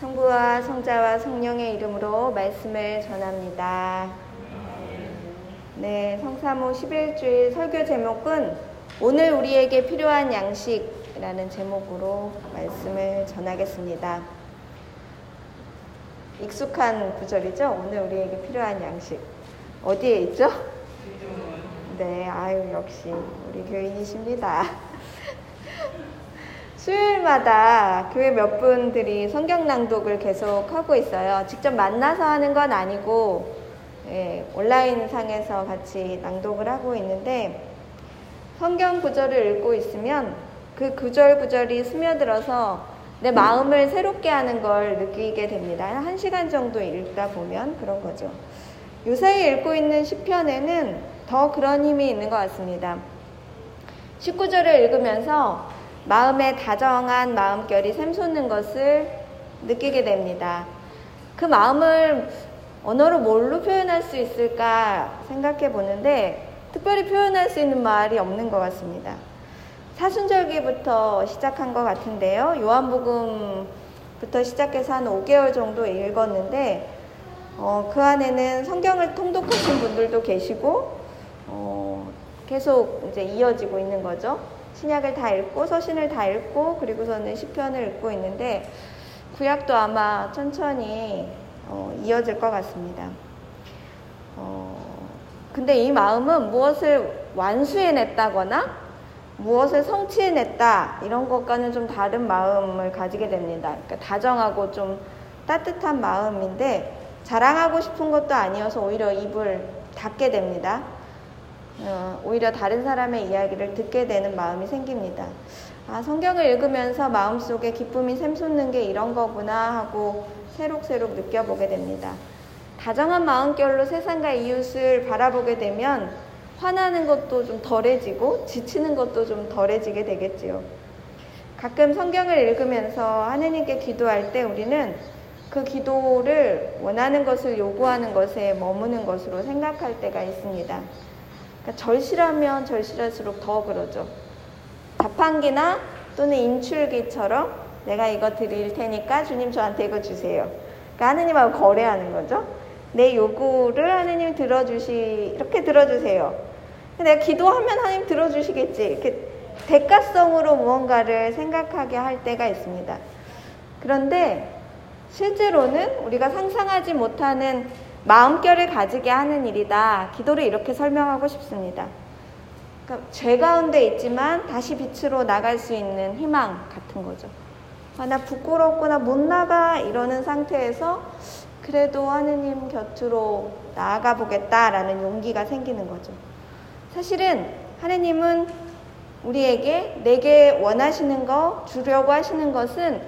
성부와 성자와 성령의 이름으로 말씀을 전합니다. 네, 성사모 11주일 설교 제목은 오늘 우리에게 필요한 양식이라는 제목으로 말씀을 전하겠습니다. 익숙한 구절이죠? 오늘 우리에게 필요한 양식. 어디에 있죠? 네, 아유, 역시 우리 교인이십니다. 수요일마다 교회 몇 분들이 성경 낭독을 계속 하고 있어요. 직접 만나서 하는 건 아니고 예, 온라인 상에서 같이 낭독을 하고 있는데 성경 구절을 읽고 있으면 그 구절 구절이 스며들어서 내 마음을 새롭게 하는 걸 느끼게 됩니다. 한 시간 정도 읽다 보면 그런 거죠. 요사이 읽고 있는 시편에는 더 그런 힘이 있는 것 같습니다. 19절을 읽으면서 마음에 다정한 마음결이 샘솟는 것을 느끼게 됩니다. 그 마음을 언어로 뭘로 표현할 수 있을까 생각해 보는데 특별히 표현할 수 있는 말이 없는 것 같습니다. 사순절기부터 시작한 것 같은데요. 요한복음부터 시작해서 한 5개월 정도 읽었는데 어, 그 안에는 성경을 통독하신 분들도 계시고 어, 계속 이제 이어지고 있는 거죠. 신약을 다 읽고 서신을 다 읽고 그리고서는 시편을 읽고 있는데 구약도 아마 천천히 어, 이어질 것 같습니다. 어, 근데 이 마음은 무엇을 완수해냈다거나 무엇을 성취해냈다 이런 것과는 좀 다른 마음을 가지게 됩니다. 그러니까 다정하고 좀 따뜻한 마음인데 자랑하고 싶은 것도 아니어서 오히려 입을 닫게 됩니다. 어, 오히려 다른 사람의 이야기를 듣게 되는 마음이 생깁니다. 아, 성경을 읽으면서 마음속에 기쁨이 샘솟는 게 이런 거구나 하고 새록새록 느껴보게 됩니다. 다정한 마음결로 세상과 이웃을 바라보게 되면 화나는 것도 좀 덜해지고 지치는 것도 좀 덜해지게 되겠지요. 가끔 성경을 읽으면서 하느님께 기도할 때 우리는 그 기도를 원하는 것을 요구하는 것에 머무는 것으로 생각할 때가 있습니다. 그러니까 절실하면 절실할수록 더 그러죠. 자판기나 또는 인출기처럼 내가 이거 드릴 테니까 주님 저한테 이거 주세요. 그러니까 하느님하고 거래하는 거죠. 내 요구를 하느님 들어주시 이렇게 들어주세요. 내가 기도하면 하나님 들어주시겠지. 이렇게 대가성으로 무언가를 생각하게 할 때가 있습니다. 그런데 실제로는 우리가 상상하지 못하는 마음결을 가지게 하는 일이다. 기도를 이렇게 설명하고 싶습니다. 그러니까 죄 가운데 있지만 다시 빛으로 나갈 수 있는 희망 같은 거죠. 아, 나 부끄럽구나 못 나가 이러는 상태에서 그래도 하느님 곁으로 나아가 보겠다라는 용기가 생기는 거죠. 사실은 하느님은 우리에게 내게 원하시는 거, 주려고 하시는 것은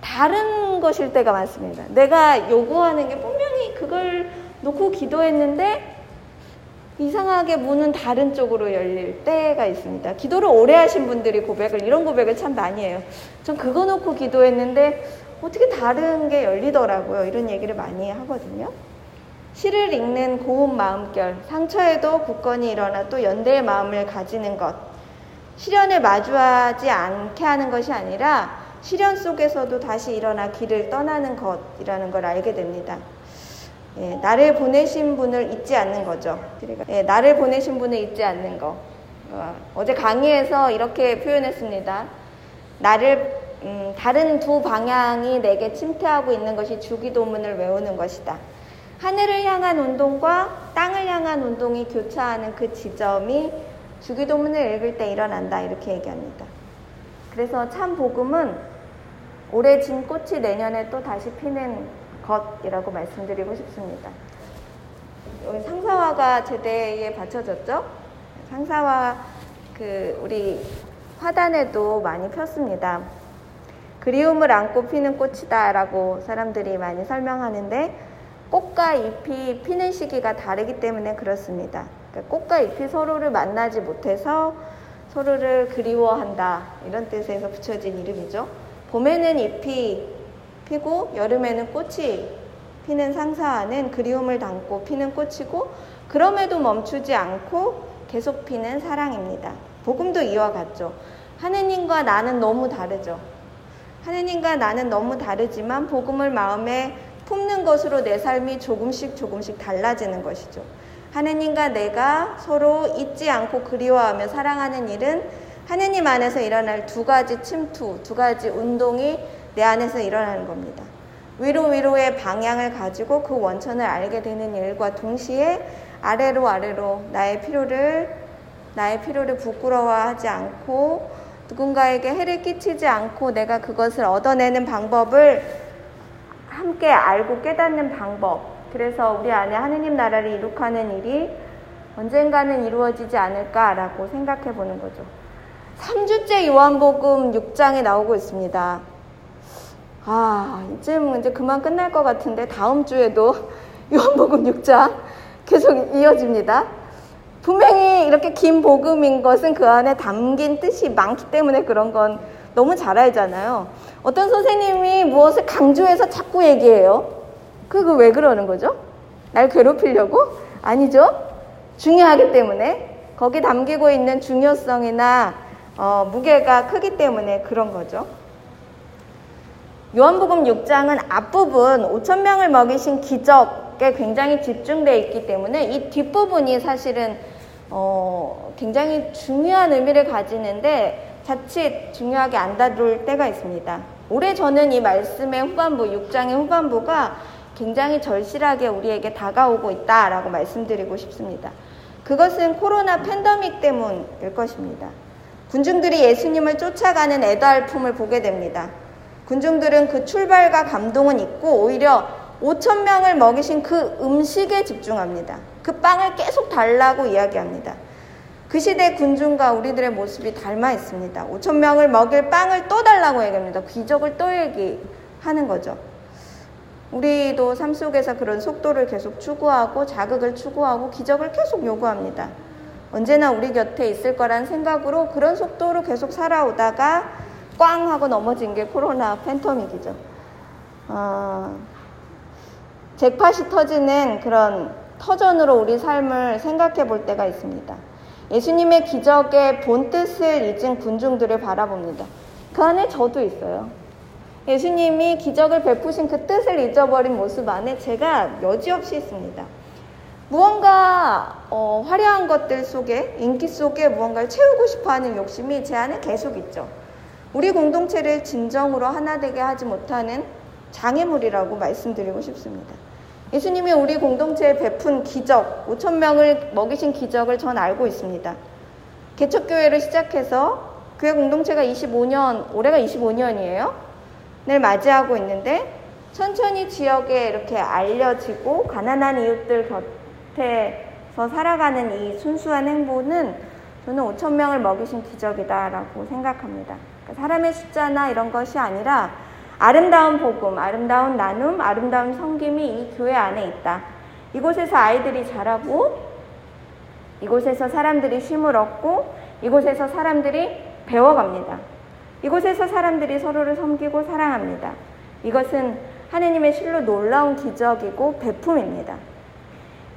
다른 것일 때가 많습니다. 내가 요구하는 게 분명히 그걸 놓고 기도했는데 이상하게 문은 다른 쪽으로 열릴 때가 있습니다. 기도를 오래 하신 분들이 고백을, 이런 고백을 참 많이 해요. 전 그거 놓고 기도했는데 어떻게 다른 게 열리더라고요. 이런 얘기를 많이 하거든요. 시를 읽는 고운 마음결, 상처에도 굳건히 일어나 또 연대의 마음을 가지는 것, 시련을 마주하지 않게 하는 것이 아니라 시련 속에서도 다시 일어나 길을 떠나는 것이라는 걸 알게 됩니다. 예, 나를 보내신 분을 잊지 않는 거죠. 예, 나를 보내신 분을 잊지 않는 거. 어, 제 강의에서 이렇게 표현했습니다. 나를 음, 다른 두 방향이 내게 침투하고 있는 것이 주기도문을 외우는 것이다. 하늘을 향한 운동과 땅을 향한 운동이 교차하는 그 지점이 주기도문을 읽을 때 일어난다. 이렇게 얘기합니다. 그래서 참 복음은 올해 진 꽃이 내년에 또 다시 피는 것이라고 말씀드리고 싶습니다. 상사화가 제대에 받쳐졌죠? 상사화 그 우리 화단에도 많이 폈습니다. 그리움을 안고 피는 꽃이다라고 사람들이 많이 설명하는데 꽃과 잎이 피는 시기가 다르기 때문에 그렇습니다. 그러니까 꽃과 잎이 서로를 만나지 못해서 서로를 그리워한다 이런 뜻에서 붙여진 이름이죠. 봄에는 잎이 피고 여름에는 꽃이 피는 상사하는 그리움을 담고 피는 꽃이고 그럼에도 멈추지 않고 계속 피는 사랑입니다. 복음도 이와 같죠. 하느님과 나는 너무 다르죠. 하느님과 나는 너무 다르지만 복음을 마음에 품는 것으로 내 삶이 조금씩 조금씩 달라지는 것이죠. 하느님과 내가 서로 잊지 않고 그리워하며 사랑하는 일은 하느님 안에서 일어날 두 가지 침투, 두 가지 운동이 내 안에서 일어나는 겁니다. 위로 위로의 방향을 가지고 그 원천을 알게 되는 일과 동시에 아래로 아래로 나의 필요를 나의 필요를 부끄러워하지 않고 누군가에게 해를 끼치지 않고 내가 그것을 얻어내는 방법을 함께 알고 깨닫는 방법. 그래서 우리 안에 하느님 나라를 이룩하는 일이 언젠가는 이루어지지 않을까라고 생각해 보는 거죠. 3주째 요한복음 6장에 나오고 있습니다. 아, 이쯤 이제 그만 끝날 것 같은데 다음 주에도 요한복음 6장 계속 이어집니다. 분명히 이렇게 긴 복음인 것은 그 안에 담긴 뜻이 많기 때문에 그런 건 너무 잘 알잖아요. 어떤 선생님이 무엇을 강조해서 자꾸 얘기해요. 그거 왜 그러는 거죠? 날 괴롭히려고? 아니죠. 중요하기 때문에 거기 담기고 있는 중요성이나 어, 무게가 크기 때문에 그런 거죠. 요한복음 6장은 앞부분 5천 명을 먹이신 기적에 굉장히 집중되어 있기 때문에 이 뒷부분이 사실은 어, 굉장히 중요한 의미를 가지는데 자칫 중요하게 안 다룰 때가 있습니다. 올해 저는 이 말씀의 후반부, 6장의 후반부가 굉장히 절실하게 우리에게 다가오고 있다라고 말씀드리고 싶습니다. 그것은 코로나 팬더믹 때문일 것입니다. 군중들이 예수님을 쫓아가는 애달품을 보게 됩니다. 군중들은 그 출발과 감동은 있고 오히려 5천 명을 먹이신 그 음식에 집중합니다. 그 빵을 계속 달라고 이야기합니다. 그 시대 군중과 우리들의 모습이 닮아 있습니다. 5천 명을 먹일 빵을 또 달라고 얘기합니다. 기적을 또 얘기하는 거죠. 우리도 삶 속에서 그런 속도를 계속 추구하고 자극을 추구하고 기적을 계속 요구합니다. 언제나 우리 곁에 있을 거란 생각으로 그런 속도로 계속 살아오다가 꽝 하고 넘어진 게 코로나 팬터믹이죠. 어, 잭팟이 터지는 그런 터전으로 우리 삶을 생각해 볼 때가 있습니다. 예수님의 기적의 본 뜻을 잊은 군중들을 바라봅니다. 그 안에 저도 있어요. 예수님이 기적을 베푸신 그 뜻을 잊어버린 모습 안에 제가 여지없이 있습니다. 무언가 어, 화려한 것들 속에 인기 속에 무언가를 채우고 싶어하는 욕심이 제 안에 계속 있죠. 우리 공동체를 진정으로 하나 되게 하지 못하는 장애물이라고 말씀드리고 싶습니다. 예수님이 우리 공동체에 베푼 기적, 5천 명을 먹이신 기적을 전 알고 있습니다. 개척교회를 시작해서 교회 공동체가 25년, 올해가 25년이에요. 늘 맞이하고 있는데 천천히 지역에 이렇게 알려지고 가난한 이웃들 곁 에서 살아가는 이 순수한 행보는 저는 5천 명을 먹이신 기적이다라고 생각합니다. 그러니까 사람의 숫자나 이런 것이 아니라 아름다운 복음, 아름다운 나눔, 아름다운 섬김이 이 교회 안에 있다. 이곳에서 아이들이 자라고 이곳에서 사람들이 쉼을 얻고 이곳에서 사람들이 배워갑니다. 이곳에서 사람들이 서로를 섬기고 사랑합니다. 이것은 하느님의 실로 놀라운 기적이고 배품입니다.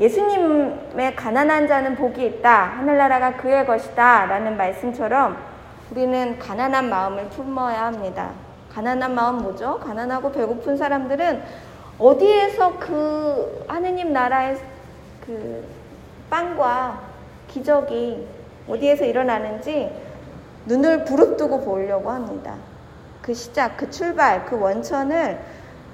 예수님의 가난한 자는 복이 있다. 하늘나라가 그의 것이다. 라는 말씀처럼 우리는 가난한 마음을 품어야 합니다. 가난한 마음 뭐죠? 가난하고 배고픈 사람들은 어디에서 그 하느님 나라의 그 빵과 기적이 어디에서 일어나는지 눈을 부릅뜨고 보려고 합니다. 그 시작, 그 출발, 그 원천을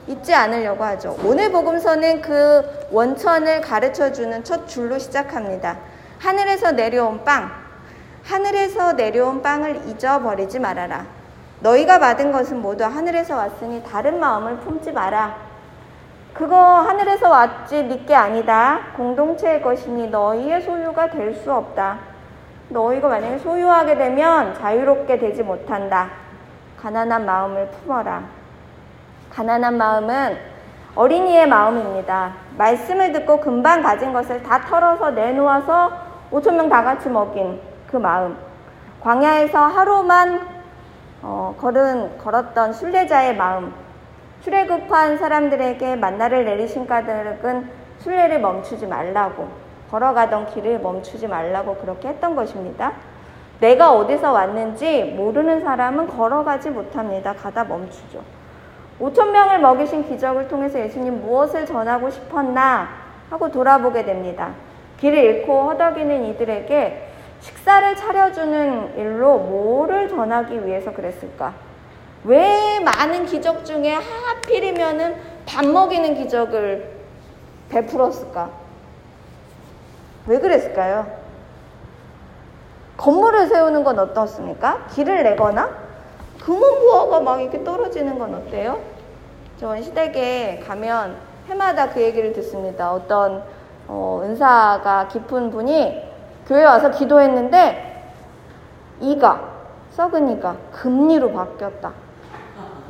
잊지 않으려고 하죠. 오늘 복음서는 그 원천을 가르쳐 주는 첫 줄로 시작합니다. 하늘에서 내려온 빵. 하늘에서 내려온 빵을 잊어버리지 말아라. 너희가 받은 것은 모두 하늘에서 왔으니 다른 마음을 품지 마라. 그거 하늘에서 왔지 니게 아니다. 공동체의 것이니 너희의 소유가 될 수 없다. 너희가 만약에 소유하게 되면 자유롭게 되지 못한다. 가난한 마음을 품어라. 가난한 마음은 어린이의 마음입니다. 말씀을 듣고 금방 가진 것을 다 털어서 내놓아서 5천 명 다 같이 먹인 그 마음. 광야에서 하루만 어, 걸은, 걸었던 순례자의 마음, 출애굽한 사람들에게 만나를 내리신 까닭은 순례를 멈추지 말라고, 걸어가던 길을 멈추지 말라고 그렇게 했던 것입니다. 내가 어디서 왔는지 모르는 사람은 걸어가지 못합니다. 가다 멈추죠. 5천 명을 먹이신 기적을 통해서 예수님 무엇을 전하고 싶었나 하고 돌아보게 됩니다. 길을 잃고 허덕이는 이들에게 식사를 차려주는 일로 뭐를 전하기 위해서 그랬을까? 왜 많은 기적 중에 하필이면은 밥 먹이는 기적을 베풀었을까? 왜 그랬을까요? 건물을 세우는 건 어떻습니까? 길을 내거나 금은부화가 막 이렇게 떨어지는 건 어때요? 저 원시대에 가면 해마다 그 얘기를 듣습니다. 어떤 어, 은사가 깊은 분이 교회 와서 기도했는데 이가 썩은 이가 금리로 바뀌었다.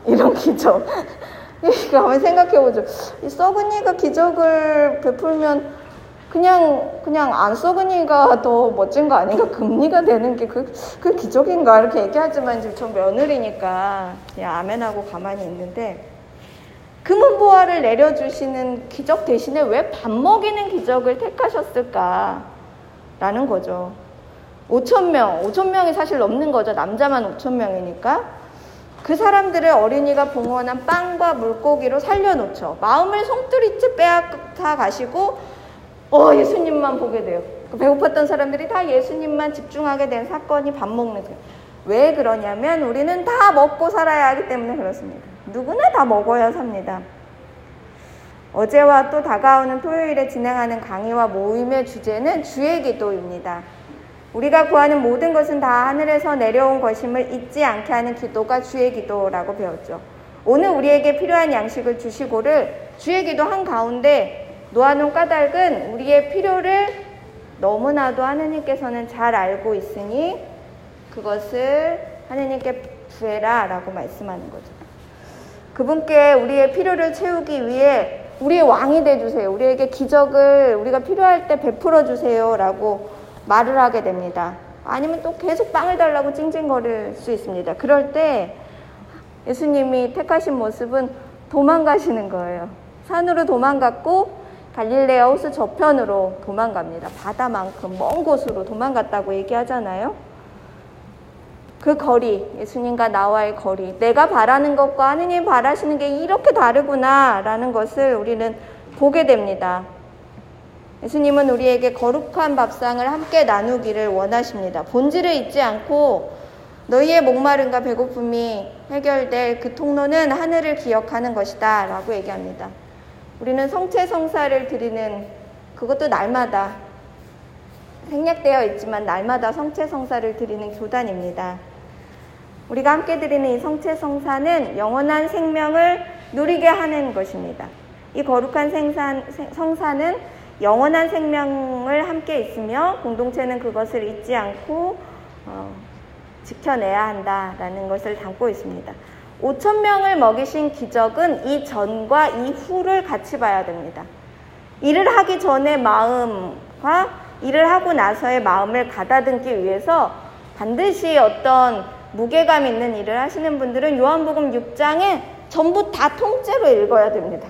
이런 기적. 이거 한번 생각해보죠. 이 썩은 이가 기적을 베풀면 그냥 그냥 안 이가 더 멋진 거 아닌가? 금리가 되는 게그그 기적인가? 이렇게 얘기하지만 지금 저 며느리니까 그냥 아멘하고 가만히 있는데 금은보화를 내려주시는 기적 대신에 왜 밥 먹이는 기적을 택하셨을까? 라는 거죠. 5천 명, 5천 명이 사실 넘는 거죠. 남자만 5천 명이니까. 그 사람들을 어린이가 봉헌한 빵과 물고기로 살려놓죠. 마음을 송두리째 빼앗아 가시고, 어, 예수님만 보게 돼요. 그 배고팠던 사람들이 다 예수님만 집중하게 된 사건이 밥 먹는 거예요. 왜 그러냐면 우리는 다 먹고 살아야 하기 때문에 그렇습니다. 누구나 다 먹어야 삽니다. 어제와 또 다가오는 토요일에 진행하는 강의와 모임의 주제는 주의 기도입니다. 우리가 구하는 모든 것은 다 하늘에서 내려온 것임을 잊지 않게 하는 기도가 주의 기도라고 배웠죠. 오늘 우리에게 필요한 양식을 주시고를 주의 기도 한 가운데 놓아놓은 까닭은 우리의 필요를 너무나도 하느님께서는 잘 알고 있으니 그것을 하느님께 구해라 라고 말씀하는 거죠. 그분께 우리의 필요를 채우기 위해 우리의 왕이 되주세요. 우리에게 기적을 우리가 필요할 때 베풀어 주세요. 라고 말을 하게 됩니다. 아니면 또 계속 빵을 달라고 찡찡거릴 수 있습니다. 그럴 때 예수님이 택하신 모습은 도망가시는 거예요. 산으로 도망갔고 갈릴레아 호수 저편으로 도망갑니다. 바다만큼 먼 곳으로 도망갔다고 얘기하잖아요. 그 거리, 예수님과 나와의 거리, 내가 바라는 것과 하느님 바라시는 게 이렇게 다르구나 라는 것을 우리는 보게 됩니다. 예수님은 우리에게 거룩한 밥상을 함께 나누기를 원하십니다. 본질을 잊지 않고 너희의 목마름과 배고픔이 해결될 그 통로는 하늘을 기억하는 것이다 라고 얘기합니다. 우리는 성체 성사를 드리는 그것도 날마다 생략되어 있지만 날마다 성체 성사를 드리는 교단입니다. 우리가 함께 드리는 이 성체 성사는 영원한 생명을 누리게 하는 것입니다. 이 거룩한 생산, 성사는 영원한 생명을 함께 있으며 공동체는 그것을 잊지 않고 어, 지켜내야 한다라는 것을 담고 있습니다. 5천 명을 먹이신 기적은 이 전과 이후를 같이 봐야 됩니다. 일을 하기 전의 마음과 일을 하고 나서의 마음을 가다듬기 위해서 반드시 어떤 무게감 있는 일을 하시는 분들은 요한복음 6장에 전부 다 통째로 읽어야 됩니다.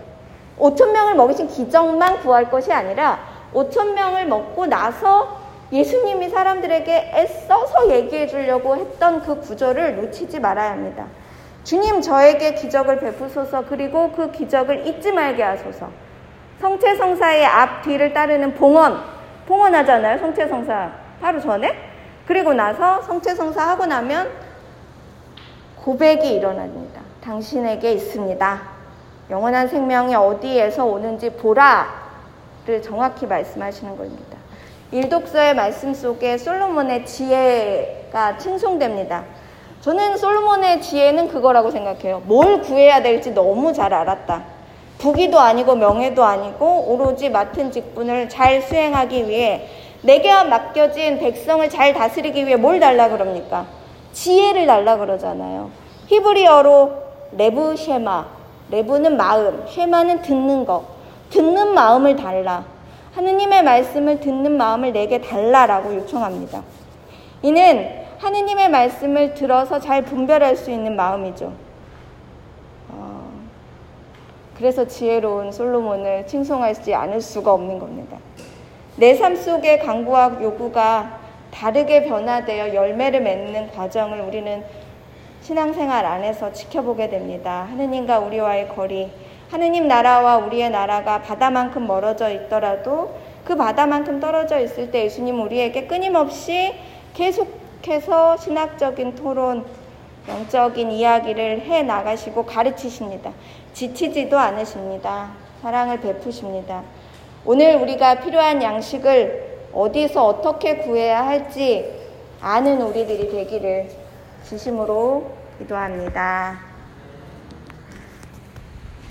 5천 명을 먹이신 기적만 구할 것이 아니라 5천 명을 먹고 나서 예수님이 사람들에게 애써서 얘기해 주려고 했던 그 구절을 놓치지 말아야 합니다. 주님 저에게 기적을 베푸소서 그리고 그 기적을 잊지 말게 하소서. 성체성사의 앞 뒤를 따르는 봉헌 봉헌하잖아요. 성체성사 바로 전에 그리고 나서 성체성사 하고 나면 고백이 일어납니다. 당신에게 있습니다. 영원한 생명이 어디에서 오는지 보라를 정확히 말씀하시는 겁니다. 일독서의 말씀 속에 솔로몬의 지혜가 칭송됩니다. 저는 솔로몬의 지혜는 그거라고 생각해요. 뭘 구해야 될지 너무 잘 알았다. 부귀도 아니고 명예도 아니고 오로지 맡은 직분을 잘 수행하기 위해 내게 맡겨진 백성을 잘 다스리기 위해 뭘 달라 그럽니까? 지혜를 달라 그러잖아요. 히브리어로 לב שמע. לב는 마음, שמע는 듣는 것. 듣는 마음을 달라. 하느님의 말씀을 듣는 마음을 내게 달라라고 요청합니다. 이는 하느님의 말씀을 들어서 잘 분별할 수 있는 마음이죠. 어, 그래서 지혜로운 솔로몬을 칭송하지 않을 수가 없는 겁니다. 내 삶 속의 강구와 요구가 다르게 변화되어 열매를 맺는 과정을 우리는 신앙생활 안에서 지켜보게 됩니다. 하느님과 우리와의 거리, 하느님 나라와 우리의 나라가 바다만큼 멀어져 있더라도 그 바다만큼 떨어져 있을 때 예수님 우리에게 끊임없이 계속해서 신학적인 토론, 영적인 이야기를 해 나가시고 가르치십니다. 지치지도 않으십니다. 사랑을 베푸십니다. 오늘 우리가 필요한 양식을 어디서 어떻게 구해야 할지 아는 우리들이 되기를 진심으로 기도합니다.